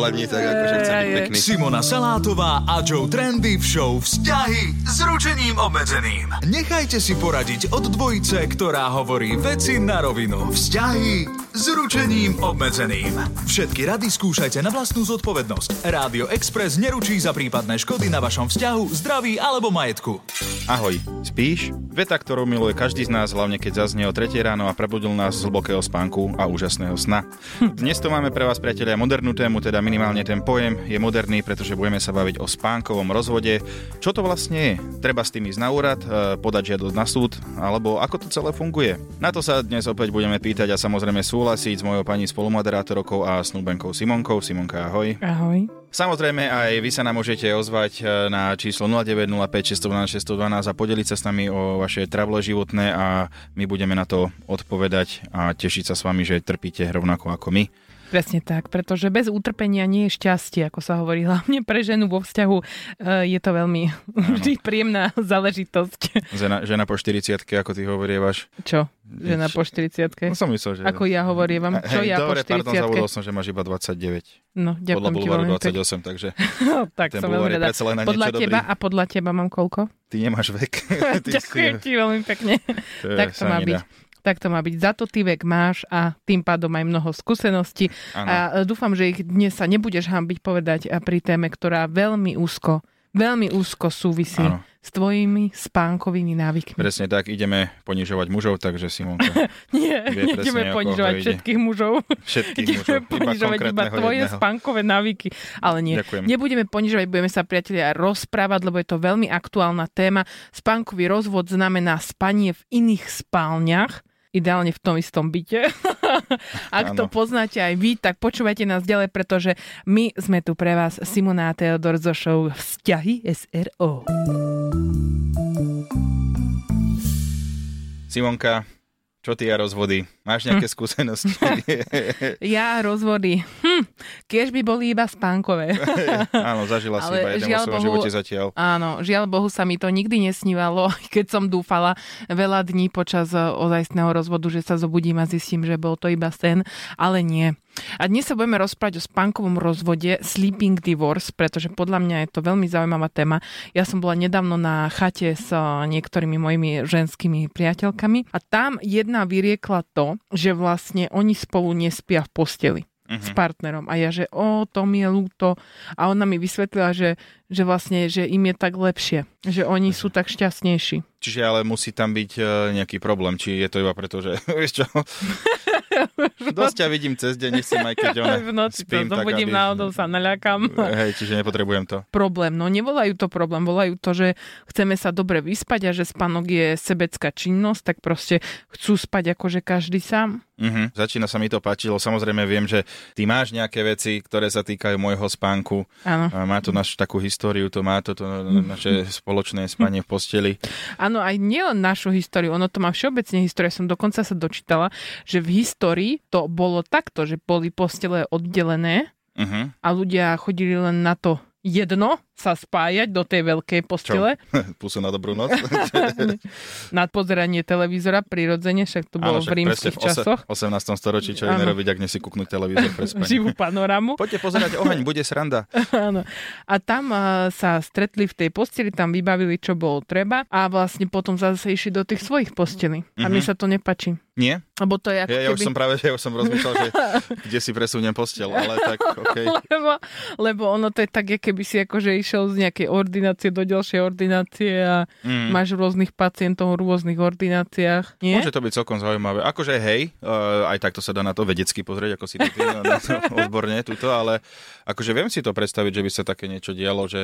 pokladni, tak akože chce byť pekný. Simona Salátová a Joe Trendy v show Vzťahy s ručením obmedzeným. Nechajte si poradiť od dvojice, ktorá hovorí veci na rovinu. Vzťahy s ručením obmedzeným. Všetky rady skúšajte na vlastnú zodpovednosť. Rádio Express neručí za prípadné škody na vašom vzťahu, zdraví alebo majetku. Ahoj, spíš? Veta, ktorú miluje každý z nás, hlavne keď zaznie o 3 ráno a prebudil nás z hlbokého spánku a úžasného sna. Dnes to máme pre vás, priatelia, modernú tému, teda minimálne ten pojem je moderný, pretože budeme sa baviť o spánkovom rozvode. Čo to vlastne je? Treba s tým ísť na úrad, e, podať žiadosť na súd, alebo ako to celé funguje? Na to sa dnes opäť budeme pýtať a samozrejme súhlasiť s mojou pani spolumoderátorkou a snúbenkou Simonkou. Simonka, ahoj. Ahoj. Samozrejme, aj vy sa nám môžete ozvať e, na číslo 0905 612 612 a podeliť sa s nami o vaše travle životné a my budeme na to odpovedať a tešiť sa s vami, že trpíte rovnako ako my. Presne tak, pretože bez utrpenia nie je šťastie, ako sa hovorí, hlavne pre ženu vo vzťahu e, je to veľmi vždy príjemná záležitosť. Žena, žena po 40 ako ty hovorievaš. Čo? Žena po 40 No som myslel, že... Ako ja hovorievam, čo Hej, ja dobre, po pardon, 40 zabudol som, že máš iba 29. No, Podľa ďakujem ti Bulvaru veľmi pekne. 28, takže tak ten som veľmi rada. Podľa teba dobrý. a podľa teba mám koľko? ty nemáš vek. Ty Ďakujem si- ti veľmi pekne. to tak to má byť. Tak to má byť. Za to ty vek máš a tým pádom aj mnoho skúseností. A e, dúfam, že ich dnes sa nebudeš hambiť povedať a pri téme, ktorá veľmi úzko, veľmi úzko súvisí Áno. s tvojimi spánkovými návykmi. Presne tak, ideme ponižovať mužov, takže Simonka, Nie, o ponižovať ide. všetkých mužov. všetkých Ideme mužov, iba ponižovať iba konkrétneho tvoje jedného. spánkové návyky. Ale nie, Ďakujem. nebudeme ponižovať, budeme sa priatelia rozprávať, lebo je to veľmi aktuálna téma. Spánkový rozvod znamená spanie v iných spálniach, ideálne v tom istom byte. Ak to poznáte aj vy, tak počúvajte nás ďalej, pretože my sme tu pre vás Simona a Teodor zo show Vzťahy SRO. Simonka, čo ty a rozvody? Máš nejaké skúsenosti? Ja rozvody. Hm, keď by boli iba spánkové. Áno, zažila si iba jeden vo svojom živote zatiaľ. Áno, žiaľ Bohu sa mi to nikdy nesnívalo, keď som dúfala veľa dní počas e, ozajstného rozvodu, že sa zobudím a zistím, že bol to iba sen, ale nie. A dnes sa budeme rozprávať o spánkovom rozvode Sleeping Divorce, pretože podľa mňa je to veľmi zaujímavá téma. Ja som bola nedávno na chate s e, niektorými mojimi ženskými priateľkami a tam jedna vyriekla to, že vlastne oni spolu nespia v posteli Mhm. s partnerom. A ja, že o, to mi je ľúto. A ona mi vysvetlila, že, že vlastne, že im je tak lepšie. Že oni sú tak šťastnejší. Čiže ale musí tam byť e, nejaký problém, či je to iba preto, že vieš čo, dosť ťa vidím cez deň, nechcem aj keď ona v noci spím, to zobudím aby- náhodou, sa naľakám. Hej, čiže nepotrebujem to. problém. No nevolajú to problém, volajú to, že chceme sa dobre vyspať a že spánok je sebecká činnosť, tak proste chcú spať akože každý sám. Mhm. Začína sa mi to páčilo. Samozrejme viem, že ty máš nejaké veci, ktoré sa týkajú môjho spánku. Áno. Má to našu takú históriu, to má toto naše spoločné spanie v posteli. Áno, aj nielen našu históriu, ono to má všeobecne históriu. Som dokonca sa dočítala, že v histórii to bolo takto, že boli postele oddelené Mhm. a ľudia chodili len na to jedno sa spájať do tej veľkej postele Pusu na dobrú noc. na pozeranie televízora prirodzene, však to bolo Áno, však v rímskych presne v časoch. 18. storočí, čo iné robiť, ak nesi kúknúť televízor pre. Živú panorámu. Poďte pozerať oheň, bude sranda. Áno. A tam a, sa stretli v tej posteli, tam vybavili, čo bolo treba a vlastne potom zase išli do tých svojich postelí. A mne Mhm. sa to nepačí. Nie? Lebo to je ako Ja, ja už keby... som práve, ja už som rozmýšľal, že kde si presuniem postel, ale tak, okej. lebo, lebo ono to je tak, keby si akože išiel z nejakej ordinácie do ďalšej ordinácie a Mm. máš rôznych pacientov v rôznych ordináciách. Nie? Môže to byť celkom zaujímavé. Akože hej, uh, aj takto sa dá na to vedecky pozrieť, ako si to ty na to odborne tuto, ale akože viem si to predstaviť, že by sa také niečo dialo, že...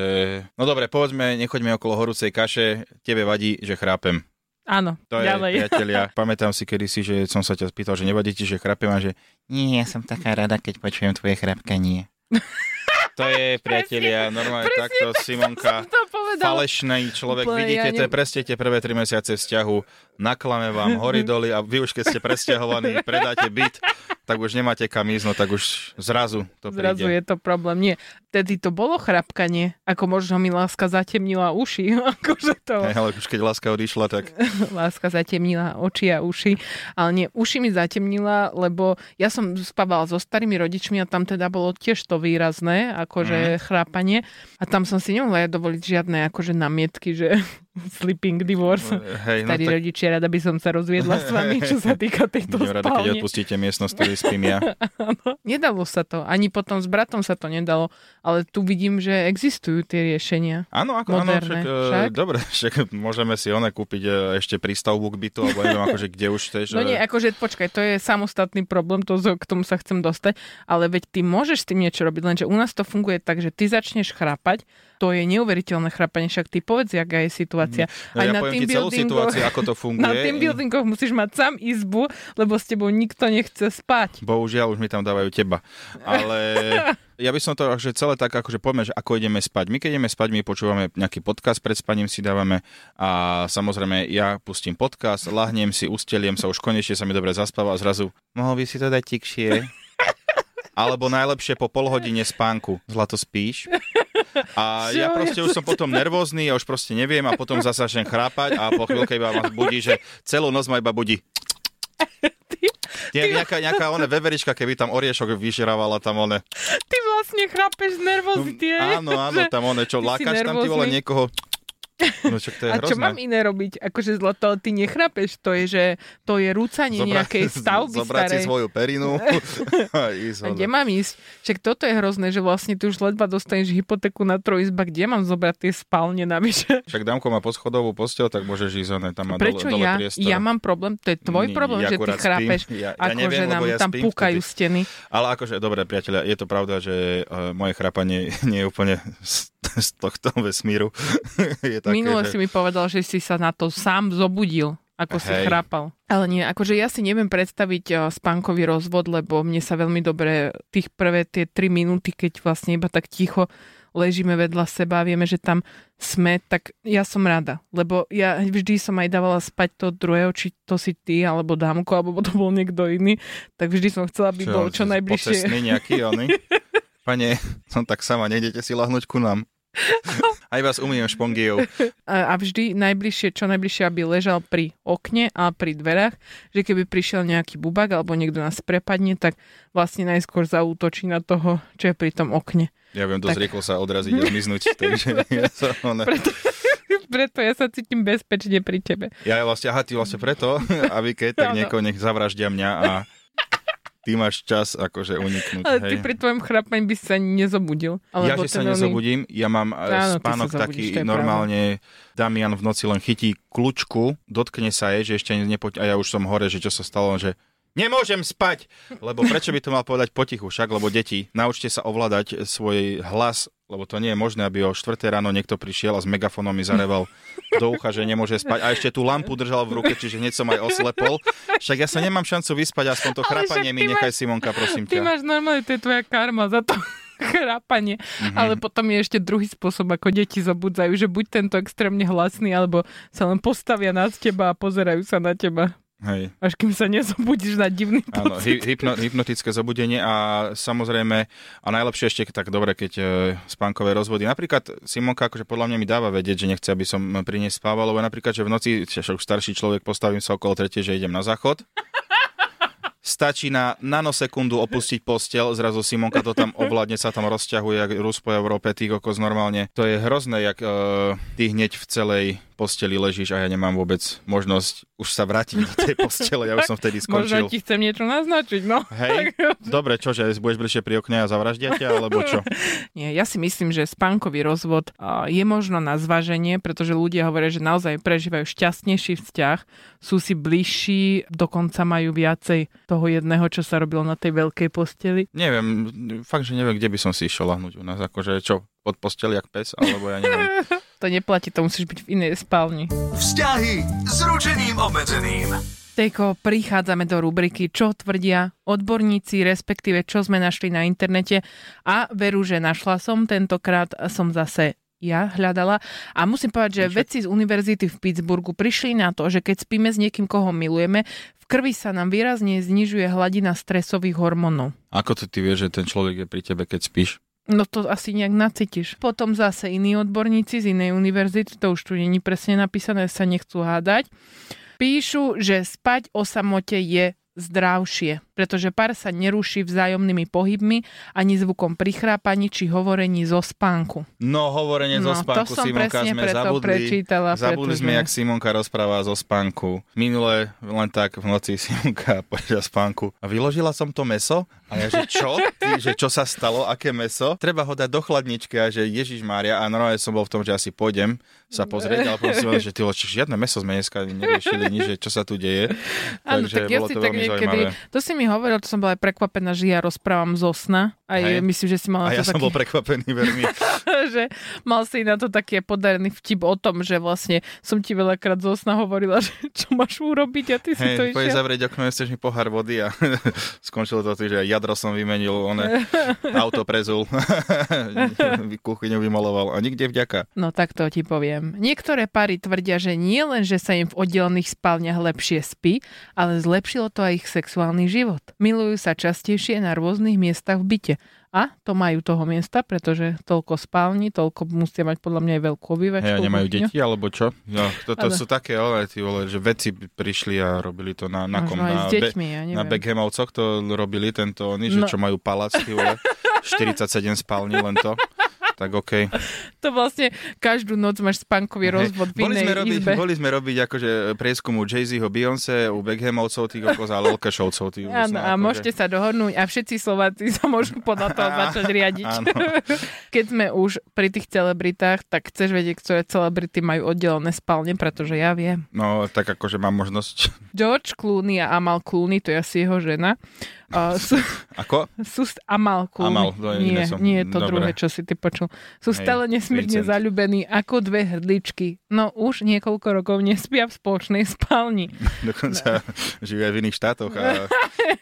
No dobre, povedzme, nechoďme okolo horúcej kaše, tebe vadí, že chrápem. Áno, To ďalej. je, priatelia, pamätám si kedysi, že som sa ťa spýtal, že nevadí ti, že chrapem a že nie, ja som taká rada, keď počujem tvoje chrapkanie. To je, priatelia, normálne presne takto Simonka, to falešný človek. Úplne, Vidíte, ja to je ne- presne tie prvé tri mesiace vzťahu. Naklame vám hory doly a vy už keď ste presťahovaní, predáte byt, tak už nemáte kam ísť, no tak už zrazu to Zrazu príde. je to problém. Nie, vtedy to bolo chrapkanie, ako možno mi láska zatemnila uši. akože to Hej, ale už keď láska odišla, tak láska zatemnila oči a uši. Ale nie, uši mi zatemnila, lebo ja som spávala so starými rodičmi a tam teda bolo tiež to výrazné, akože chrápanie. A tam som si nemohla ja dovoliť žiadne akože namietky, že sleeping divorce. hej, no Starí tak rodičia, rada by som sa rozviedla s vami, čo sa týka tejto budem rada, keď odpustíte miestnosť, v ktorej spím ja. Áno, nedalo sa to. Ani potom s bratom sa to nedalo. Ale tu vidím, že existujú tie riešenia. Áno, ako, áno, Moderné, však, e, však? dobre, však môžeme si one kúpiť e, ešte prístavbu k bytu, alebo neviem, akože kde už chceš. No nie, akože počkaj, to je samostatný problém, to, k tomu sa chcem dostať, ale veď ty môžeš s tým niečo robiť, lenže u nás to funguje tak, že ty začneš chrápať, to je neuveriteľné chrápanie, však ty povedz, aká je situácia. No, ja poviem ti celú situáciu, ako to funguje. na tým buildingoch musíš mať sám izbu, lebo s tebou nikto nechce spať. Bohužiaľ, už mi tam dávajú teba. Ale ja by som to že celé tak, akože poďme, že ako ideme spať. My keď ideme spať, my počúvame nejaký podcast, pred spaním si dávame a samozrejme ja pustím podcast, lahnem si, usteliem sa, už konečne sa mi dobre zaspáva a zrazu, mohol by si to dať tikšie? Alebo najlepšie po pol hodine spánku. Zlato spíš? A ja proste už som potom nervózny, ja už proste neviem a potom zasa začnem chrápať a po chvíľke iba ma budí, že celú noc ma iba budí. Nie, nejaká, nejaká one veverička, keby tam oriešok vyžerávala tam one. Ty vlastne chrápeš z nervozity, hej? Áno, áno, tam one, čo, lákaš tam ty vole niekoho. No čo, to je A čo hrozné. mám iné robiť? Akože zlato, ty nechrapeš, to je, že to je rúcanie Zobra- nejakej stavby Zobrať si starej. svoju perinu a ísť A kde mám ísť? Však toto je hrozné, že vlastne ty už ledva dostaneš hypotéku na trojizba, kde mám zobrať tie spálne navyše? Však Damko má poschodovú postel, tak môžeš ísť one, tam má Prečo dole, dole ja? priestor. Ja mám problém, to je tvoj problém, ja že ty chrápeš, Ja- ja ako neviem, že nám ja tam púkajú vtedy. steny. Ale akože, dobre, priatelia, je to pravda, že uh, moje chrápanie nie je úplne z, tohto vesmíru. je také, Minule že... si mi povedal, že si sa na to sám zobudil ako si Hej. chrápal. Ale nie, akože ja si neviem predstaviť eh, spánkový rozvod, lebo mne sa veľmi dobre tých prvé tie 3 minúty, keď vlastne iba tak ticho ležíme vedľa seba a vieme, že tam sme, tak ja som rada. Lebo ja vždy som aj dávala spať to druhého, či to si ty, alebo dámko, alebo to bol niekto iný, tak vždy som chcela, aby bol čo najbližšie. Pocestný nejaký, oný. Pane, som tak sama, nejdete si lahnúť ku nám. Aj vás umiem špongijou. A vždy najbližšie, čo najbližšie, aby ležal pri okne a pri dverách, že keby prišiel nejaký bubak alebo niekto nás prepadne, tak vlastne najskôr zaútočí na toho, čo je pri tom okne. Ja viem dosť Tak. rýchlo sa odraziť a zmiznúť. Takže ja, sa, one, Preto, preto ja sa cítim bezpečne pri tebe. ja vlastne, aha, ty vlastne preto, aby keď tak niekoho nech zavraždia mňa a ty máš čas akože uniknúť. Ale hej. ty pri tvojom chrapaní by si sa nezobudil. Ja, že sa oný- nezobudím, ja mám Áno, Áno, spánok sa zobudíš, taký normálne, Damian v noci len chytí kľúčku, dotkne sa jej, že ešte nepoď, a ja už som hore, že čo sa stalo, že nemôžem spať, lebo prečo by to mal povedať potichu, však, lebo deti, naučte sa ovládať svoj hlas, lebo to nie je možné, aby o 4 ráno niekto prišiel a s megafónom mi zareval do ucha, že nemôže spať a ešte tú lampu držal v ruke, čiže hneď som aj oslepol. Však ja sa nemám šancu vyspať, aspoň to Ale chrápanie však mi ty nechaj máš- Simonka, prosím Ty ťa. máš normálne, to je tvoja karma za to chrápanie. Mhm. Ale potom je ešte druhý spôsob, ako deti zobudzajú, že buď tento extrémne hlasný, alebo sa len postavia nad teba a pozerajú sa na teba. Hej. Až kým sa nezobudíš na divný Áno, pocit. hypno, hypnotické zobudenie a samozrejme, a najlepšie ešte tak dobre, keď e, spánkové rozvody. Napríklad Simonka akože podľa mňa mi dáva vedieť, že nechce, aby som pri nej spával, lebo napríklad, že v noci, však starší človek, postavím sa okolo tretie, že idem na záchod. Stačí na nanosekundu opustiť postel, zrazu Simonka to tam ovládne, sa tam rozťahuje, jak Rus po Európe, tých okos normálne. To je hrozné, jak uh, ty hneď v celej posteli ležíš a ja nemám vôbec možnosť už sa vrátiť do tej postele, ja už som vtedy skončil. Možno ti chcem niečo naznačiť, no. Hej, dobre, čože, budeš bližšie pri okne a zavraždia ťa, alebo čo? Nie, ja si myslím, že spánkový rozvod je možno na zváženie, pretože ľudia hovoria, že naozaj prežívajú šťastnejší vzťah, sú si bližší, dokonca majú viacej toho jedného, čo sa robilo na tej veľkej posteli. Neviem, fakt, že neviem, kde by som si išiel lahnúť u nás, akože čo, pod postel jak pes, alebo ja neviem. To neplatí, to musíš byť v inej spálni. Vzťahy s ručením obmedzeným. Tejko, prichádzame do rubriky Čo tvrdia odborníci, respektíve čo sme našli na internete a veru, že našla som, tentokrát som zase ja hľadala. A musím povedať, že vedci z univerzity v Pittsburghu prišli na to, že keď spíme s niekým, koho milujeme, v krvi sa nám výrazne znižuje hladina stresových hormónov. Ako to ty vieš, že ten človek je pri tebe, keď spíš? No to asi nejak nacítiš. Potom zase iní odborníci z inej univerzity, to už tu není presne napísané, sa nechcú hádať Píšu, že spať o samote je zdravšie, pretože pár sa neruší vzájomnými pohybmi ani zvukom prichrápaní či hovorení zo spánku. No, hovorenie no, zo spánku, to som Simonka, sme zabudli. Prečítala, zabudli pretože... sme, jak Simonka rozpráva zo spánku. Minule len tak v noci Simonka počas spánku. A vyložila som to meso a ja, že čo? Ty, že čo sa stalo? Aké meso? Treba ho dať do chladničky a že Ježiš Mária. A normálne som bol v tom, že asi pôjdem sa pozrieť, ale prosím že ty, žiadne meso sme dneska neriešili, nič, že čo sa tu deje. Áno, tak ja si tak niekedy, to si mi hovoril, to som bola aj prekvapená, že ja rozprávam zo sna. Aj Hej. myslím, že si mal A ja som taký... bol prekvapený veľmi. že mal si na to taký podarený vtip o tom, že vlastne som ti veľakrát zo sna hovorila, že čo máš urobiť a ty si Hej, to išiel. zavrieť okno, chceš mi pohár vody a skončilo to tým, že jadro som vymenil, one, auto prezul, kuchyňu vymaloval a nikde vďaka. No tak to ti poviem. Niektoré pary tvrdia, že nie len, že sa im v oddelených spálniach lepšie spí, ale zlepšilo to aj ich sexuálny život. Milujú sa častejšie na rôznych miestach v byte. A to majú toho miesta, pretože toľko spálni, toľko musia mať podľa mňa aj veľkú obývačku. Ja, nemajú deti, alebo čo? No, toto ale... sú také, ale, ty vole, že veci prišli a robili to na, na kom? Na, deťmi, ja na Beckhamovcoch to robili tento, oni, že no. čo majú vole, 47 spálni len to tak OK. To vlastne každú noc máš spánkový rozvod v boli sme robiť, izbe. Boli sme robiť akože prieskumu Jay-Zho, Beyoncé, u Beckhamovcov, tých okos a Lelkešovcov. Tých Áno, a akože... môžete sa dohodnúť a všetci Slováci sa môžu podľa toho začať riadiť. Keď sme už pri tých celebritách, tak chceš vedieť, ktoré celebrity majú oddelené spálne, pretože ja viem. No, tak akože mám možnosť. George Clooney a Amal Clooney, to je asi jeho žena, Uh, sú, Ako? Sú amalku. Amal, to je nie, som... nie je to Dobre. druhé, čo si ty počul. Sú Hej, stále nesmierne Vincent. zalúbení ako dve hrdličky. No už niekoľko rokov nespia v spoločnej spálni. Dokonca no. žijú aj v iných štátoch a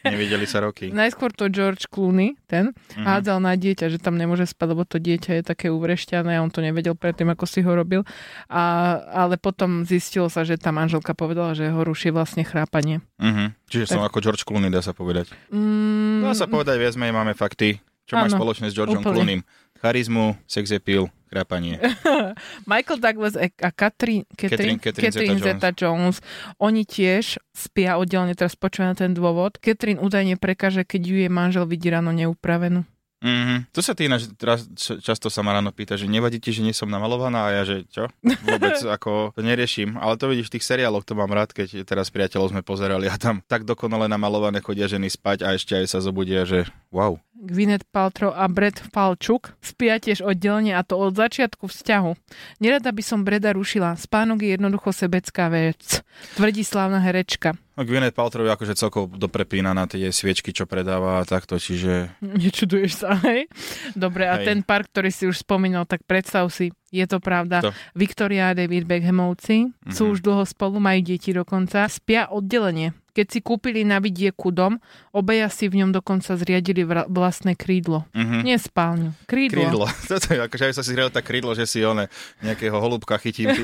nevideli sa roky. Najskôr to George Clooney, ten, mm-hmm. hádzal na dieťa, že tam nemôže spať, lebo to dieťa je také uvrešťané a on to nevedel predtým, ako si ho robil. A, ale potom zistilo sa, že tá manželka povedala, že ho ruší vlastne chrápanie. Mm-hmm. Čiže tak... som ako George Clooney, dá sa povedať. Mm... Dá sa povedať, viac menej máme fakty. Čo máš spoločné s Georgeom Clooneym? Charizmu, sex appeal, krápanie. Michael Douglas a Catherine, Catherine, Catherine, Catherine Zeta-Jones. Oni tiež spia oddelne, teraz počujem na ten dôvod. Catherine údajne prekáže, keď ju je manžel vidí ráno neupravenú. Mm-hmm. To sa ty ináč často sa ma ráno pýta, že nevadí ti, že nie som namalovaná a ja, že čo? Vôbec ako to neriešim. Ale to vidíš v tých seriáloch, to mám rád, keď teraz priateľov sme pozerali a tam tak dokonale namalované chodia ženy spať a ešte aj sa zobudia, že wow. Gwyneth Paltrow a Brad Falčuk spia tiež oddelenie a to od začiatku vzťahu. Nerada by som Breda rušila. Spánok je jednoducho sebecká vec. Tvrdí slávna herečka. No Gwyneth Paltrow je akože celkovo doprepína na tie sviečky, čo predáva a takto, čiže... Nečuduješ sa, hej? Dobre, a hej. ten park, ktorý si už spomínal, tak predstav si, je to pravda. To. Victoria a David Beckhamovci mm-hmm. sú už dlho spolu, majú deti dokonca. Spia oddelenie. Keď si kúpili na vidieku dom, obeja si v ňom dokonca zriadili vlastné krídlo. Mm-hmm. Nie spálňu. Krídlo. Krídlo. Toto je, akože aj sa si zriadil tak krídlo, že si one nejakého holubka chytím.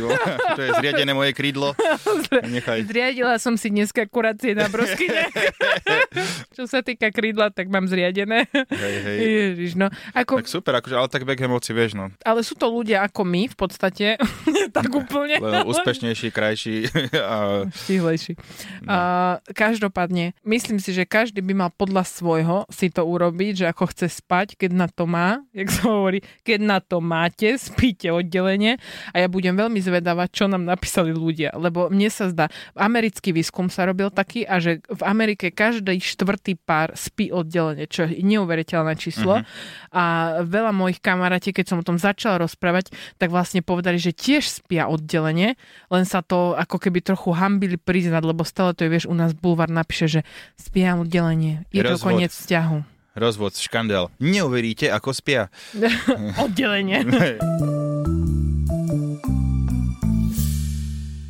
To je zriadené moje krídlo. Nechaj. Zriadila som si dneska kurácie na broskyne. Čo sa týka krídla, tak mám zriadené. Hej, hej. Ježiš, no. Ako... Tak super, akože, ale tak Beckhamovci vieš, no. Ale sú to ľudia ako my v podstate. tak úplne. Len úspešnejší, krajší. A... Štihlejší. No. A, každopádne, myslím si, že každý by mal podľa svojho si to urobiť, že ako chce spať, keď na to má, jak sa hovorí, keď na to máte, spíte oddelenie a ja budem veľmi zvedavať, čo nám napísali ľudia, lebo mne sa zdá, americký výskum sa robil taký a že v Amerike každý štvrtý pár spí oddelenie, čo je neuveriteľné číslo uh-huh. a veľa mojich kamarátí, keď som o tom začala rozprávať, tak vlastne povedali, že tiež spia oddelenie, len sa to ako keby trochu hambili priznať, lebo stále to je, vieš, u nás Bulvar napíše, že spia oddelenie. Je Rozvod. to koniec vzťahu. Rozvod, škandál. Neuveríte, ako spia. oddelenie.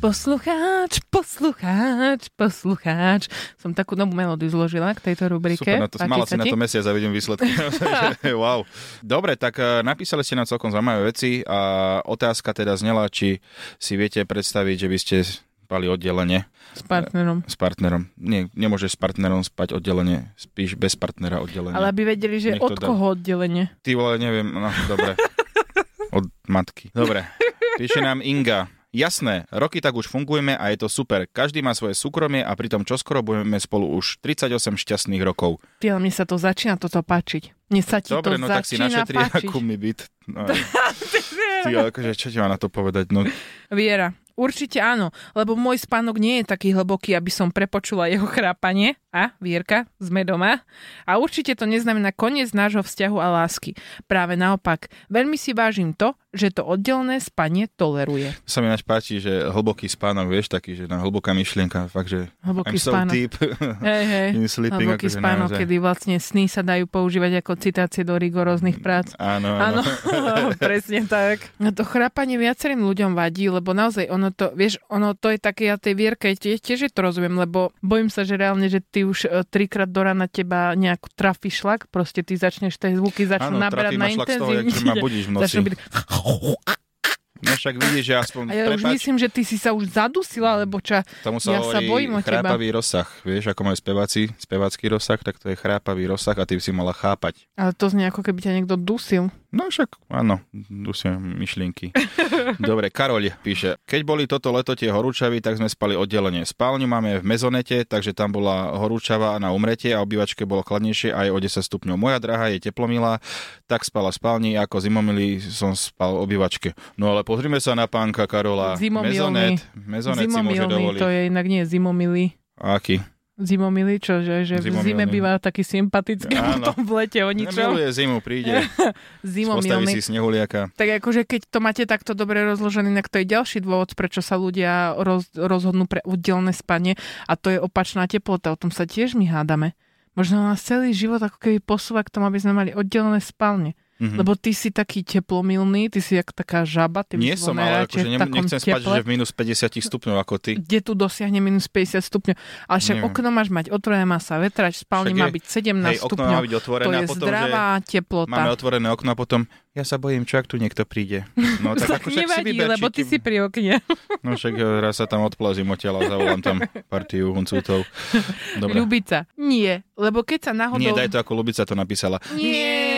Poslucháč, poslucháč, poslucháč. Som takú novú melódiu zložila k tejto rubrike. Super, na to, mala si na to mesiac a vidím výsledky. wow. Dobre, tak uh, napísali ste nám celkom zaujímavé veci a otázka teda znela, či si viete predstaviť, že by ste spali oddelenie. S partnerom. S partnerom. Nie, nemôžeš s partnerom spať oddelenie, spíš bez partnera oddelenie. Ale aby vedeli, že od koho oddelenie. Ty vole, neviem, no dobre. Od matky. Dobre. Píše nám Inga. Jasné, roky tak už fungujeme a je to super. Každý má svoje súkromie a pritom čoskoro budeme spolu už 38 šťastných rokov. Ty, ale mne sa to začína toto páčiť. Mne sa ti Dobre, to no tak si našetri akú mi byt. No, ty, akože, čo ti mám na to povedať? No. Viera, Určite áno, lebo môj spánok nie je taký hlboký, aby som prepočula jeho chrápanie. A, Vierka, sme doma. A určite to neznamená koniec nášho vzťahu a lásky. Práve naopak, veľmi si vážim to, že to oddelené spanie toleruje. Sa mi nač páči, že hlboký spánok, vieš, taký, že na hlboká myšlienka, fakt, že hlboký I'm so spánok. deep hey, hey. in sleeping. Hlboký akože spánok, naozaj. kedy vlastne sny sa dajú používať ako citácie do rigoróznych prác. Áno, Áno, áno. presne tak. No to chrápanie viacerým ľuďom vadí, lebo naozaj ono to, vieš, ono to je také, ja tej vierke tiež, tiež to rozumiem, lebo bojím sa, že reálne, že ty už e, trikrát do rána teba nejak trafí šlak, proste ty začneš, tie zvuky začnú Áno, naberať trafí na intenzívne. ma budíš v noci. Začnú byť... No však vidíš, že aspoň, A ja už prepáč, myslím, že ty si sa už zadusila, lebo čo, tomu sa ja sa hovorí bojím o teba. chrápavý rozsah. Vieš, ako majú speváci, spevácky rozsah, tak to je chrápavý rozsah a ty by si mala chápať. ale to znie ako keby ťa niekto dusil. No však, áno, dusia myšlienky. Dobre, Karol píše, keď boli toto leto tie horúčavy, tak sme spali oddelenie. Spálňu máme v mezonete, takže tam bola horúčava na umretie a obývačke bolo chladnejšie aj o 10 stupňov. Moja drahá je teplomilá, tak spala v spálni, ako zimomilý som spal v obývačke. No ale pozrime sa na pánka Karola. Zimomilný. Mezonet, mezonet si môže Zimomilný, dovoliť. to je inak nie zimomilý. Aký? Zimomilý, čo, že, že v zime býva taký sympatický, Áno. potom v lete o ničom. Miluje zimu, príde, Zimomilný. si snehuliaka. Tak akože keď to máte takto dobre rozložené, tak to je ďalší dôvod, prečo sa ľudia roz, rozhodnú pre oddelené spanie a to je opačná teplota. O tom sa tiež my hádame. Možno nás celý život ako keby posúva k tomu, aby sme mali oddelené spálne. Mhm. Lebo ty si taký teplomilný, ty si jak taká žaba. Ty Nie som, ale akože takom nechcem spať, teple. že v minus 50 stupňov ako ty. kde tu dosiahne minus 50 stupňov. Ale však Neviem. okno máš mať otvorené, má sa vetrať, Však má byť 17 Hej, okno stupňov. má byť otvorené To je potom, zdravá že teplota. máme otvorené okno a potom ja sa bojím, čo ak tu niekto príde. No tak, tak ako však si nevadí, vyber, lebo ty ti- si pri okne. No však e, raz sa tam odplazím odtiaľ a zavolám tam partiu huncútov. Dobre. Ľubica. Nie, lebo keď sa náhodou... Nie, daj to ako Lubica to napísala. Nie.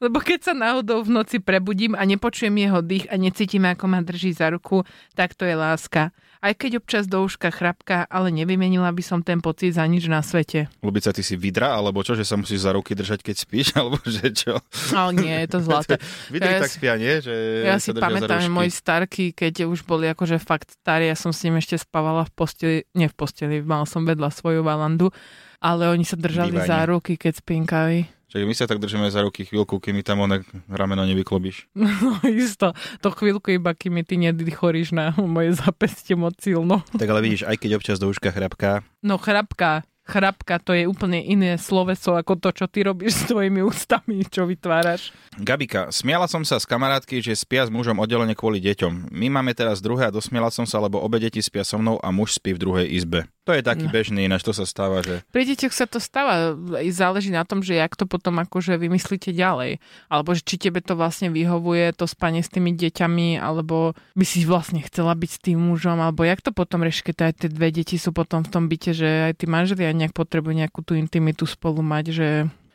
Lebo keď sa náhodou v noci prebudím a nepočujem jeho dých a necítim, ako ma drží za ruku, tak to je láska. Aj keď občas do uška chrapka, ale nevymenila by som ten pocit za nič na svete. Lubica, ty si vidra, alebo čo, že sa musíš za ruky držať, keď spíš, alebo že čo? Ale nie, je to zlaté. Vidri Ja tak spia, nie? Že Ja si pamätám, moji starky, keď už boli akože fakt starí, ja som s ním ešte spávala v posteli, nie v posteli, mal som vedľa svoju valandu, ale oni sa držali Bývanie. za ruky, keď spinkali. Čiže my sa tak držíme za ruky chvíľku, kým mi tam onak rameno nevyklobíš. No isto, to chvíľku iba, kým mi ty nedýchoríš na moje zapestie moc silno. Tak ale vidíš, aj keď občas do uška chrapká, No chrapka, chrapka to je úplne iné sloveso ako to, čo ty robíš s tvojimi ústami, čo vytváraš. Gabika, smiala som sa s kamarátky, že spia s mužom oddelenie kvôli deťom. My máme teraz druhé a dosmiala som sa, lebo obe deti spia so mnou a muž spí v druhej izbe. To je taký No. bežný, ináč to sa stáva, že... Pri deťoch sa to stáva, aj záleží na tom, že jak to potom akože vymyslíte ďalej. Alebo že či tebe to vlastne vyhovuje, to spanie s tými deťami, alebo by si vlastne chcela byť s tým mužom, alebo jak to potom rieši, keď aj tie dve deti sú potom v tom byte, že aj tí manželia nejak potrebujú nejakú tú intimitu spolu mať, že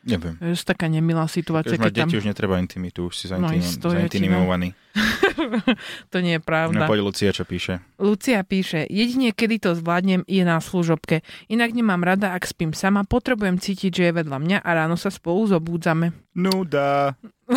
Neviem. je taká nemilá situácia, Keď keď tam... deti, už netreba intimitu, už si No, zaintim- isto, ja ti zaintimovaný. to nie je No, pravda. poď Lucia, čo píše. Lucia píše, jedine kedy to zvládnem je na služobke. Inak nemám rada, ak spím sama, potrebujem cítiť, že je vedľa mňa a ráno sa spolu zobúdzame. Nuda.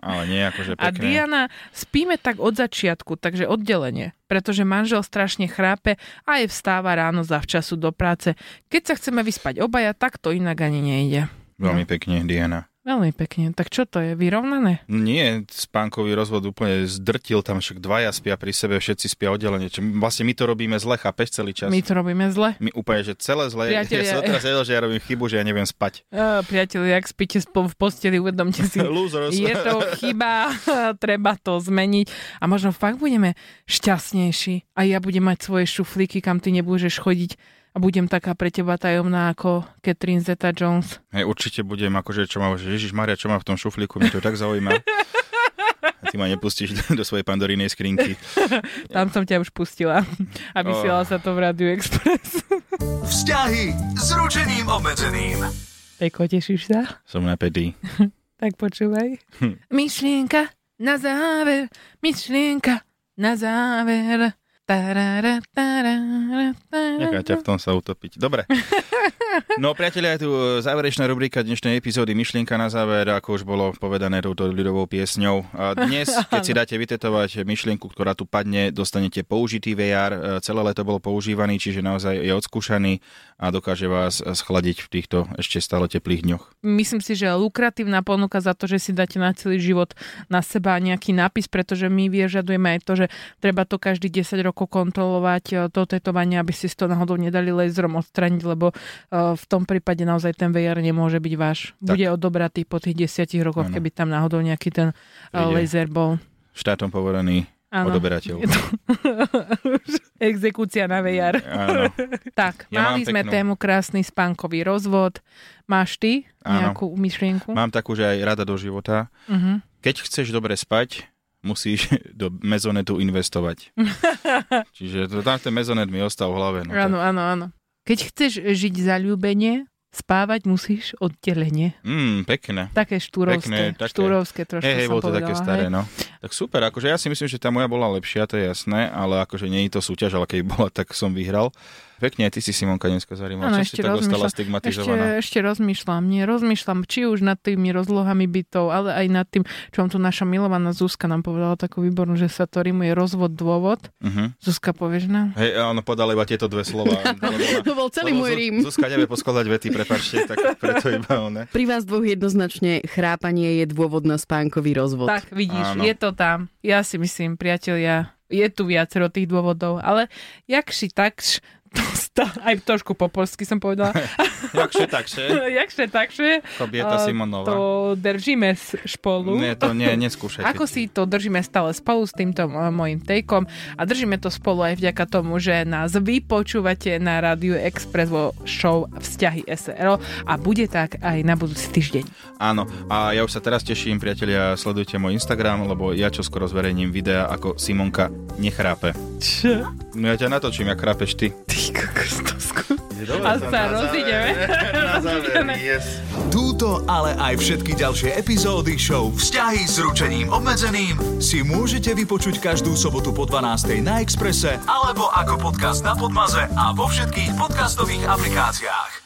Ale nie, akože A pekne. Diana, spíme tak od začiatku, takže oddelenie, pretože manžel strašne chrápe a aj vstáva ráno zavčasu do práce. Keď sa chceme vyspať obaja, tak to inak ani nejde. Veľmi pekne, Diana. Veľmi pekne. Tak čo to je? Vyrovnané? Nie, spánkový rozvod úplne zdrtil, tam však dvaja spia pri sebe, všetci spia oddelenie. Čiže vlastne my to robíme zle, chápeš celý čas? My to robíme zle. My úplne, že celé zle. Priatelia- Ja som teraz vedel, že ja robím chybu, že ja neviem spať. Uh, priatelia, ak spíte v posteli, uvedomte si, Losers. je to chyba, treba to zmeniť a možno fakt budeme šťastnejší a ja budem mať svoje šuflíky, kam ty nebudeš chodiť a budem taká pre teba tajomná ako Catherine Zeta-Jones. Hej, určite budem akože, čo má, že Ježiš Maria, čo má v tom šuflíku, mňa to tak zaujíma. Ty ma nepustíš do, svojej pandorínej skrinky. Tam som ťa už pustila a vysiela sa to v Radio Express. Vzťahy s ručením obmedzeným. Eko, tešíš sa? Som napätý. Tak počúvaj. Myšlienka na záver, myšlienka na záver. Tarara, tarara, tarara. Nechá ťa v tom sa utopiť. Dobre. No priatelia, je tu záverečná rubrika dnešnej epizódy Myšlienka na záver, ako už bolo povedané touto ľudovou piesňou. A dnes, keď si dáte vytetovať myšlienku, ktorá tu padne, dostanete použitý VR. Celé leto bol používaný, čiže naozaj je odskúšaný a dokáže vás schladiť v týchto ešte stále teplých dňoch. Myslím si, že lukratívna ponuka za to, že si dáte na celý život na seba nejaký nápis, pretože my vyžadujeme aj to, že treba to každý 10 rokov kontrolovať, e, to tetovanie, aby si to náhodou nedali laserom odstraniť, lebo e, v tom prípade naozaj ten VR nemôže byť váš. Tak. Bude odobratý po tých 10 rokoch, Áno. keby tam náhodou nejaký ten e, Príde. laser bol. Štátom povorený Áno. odoberateľ. To exekúcia na VR. Áno. Tak, Ja mali sme peknú. tému krásny spánkový rozvod. Máš ty Áno. nejakú myšlienku? Mám takú, že aj rada do života. Uh-huh. Keď chceš dobre spať, musíš do mezonetu investovať. Čiže to, tam ten mezonet mi ostal v hlave. No, Áno, áno, áno. Keď chceš žiť zalúbenie, spávať musíš oddelenie. Mm, pekné. Také štúrovské, Pekné, také- štúrovské trošku Hej, hej, bolo to povedala. také staré, hej. no. Tak super, akože ja si myslím, že tá moja bola lepšia, to je jasné, ale akože nie je to súťaž, ale keď bola, tak som vyhral. Pekne, aj ty si Simonka dneska zarímala. Áno, Čo si ešte tak ostala rozmýšľam. Ešte, stigmatizovaná? ešte rozmýšľam, nie, rozmýšľam, či už nad tými rozlohami bytov, ale aj nad tým, čo vám tu naša milovaná Zuzka nám povedala takú výbornú, že sa to rimuje rozvod, dôvod. Uh-huh. Zuzka, povieš nám? Hej, a ono podala iba tieto dve slova. To bol celý môj rím. Zuzka nevie poskladať vety, prepačte, tak preto iba ona. Pri vás dvoch jednoznačne chrápanie je dôvod na spánkový rozvod. Tak, vidíš, Áno. je to tam. Ja si myslím, priatelia, je tu viacero tých dôvodov, ale jakši takš, sta, aj trošku po polsky som povedala, Jakže, takže, jakže takže, kobieta Simonová. to držíme spolu. Nie, to nie, neskúšajte. Ako si to držíme stále spolu s týmto uh, mojim tejkom a držíme to spolu aj vďaka tomu, že nás vy počúvate na Rádiu Express vo show Vzťahy SRO a bude tak aj na budúci týždeň. Áno, a ja už sa teraz teším, priatelia, sledujte môj Instagram, lebo ja čo skoro zverejním videa, ako Simonka nechrápe. Čo? No ja ťa natočím, jak chrápeš ty. Ty kokos, to skú... A sa rozídeme. Na záver, yes. Túto, ale aj všetky ďalšie epizódy show Vzťahy s ručením obmedzeným si môžete vypočuť každú sobotu po 12. na Exprese alebo ako podcast na Podmaze a vo všetkých podcastových aplikáciách.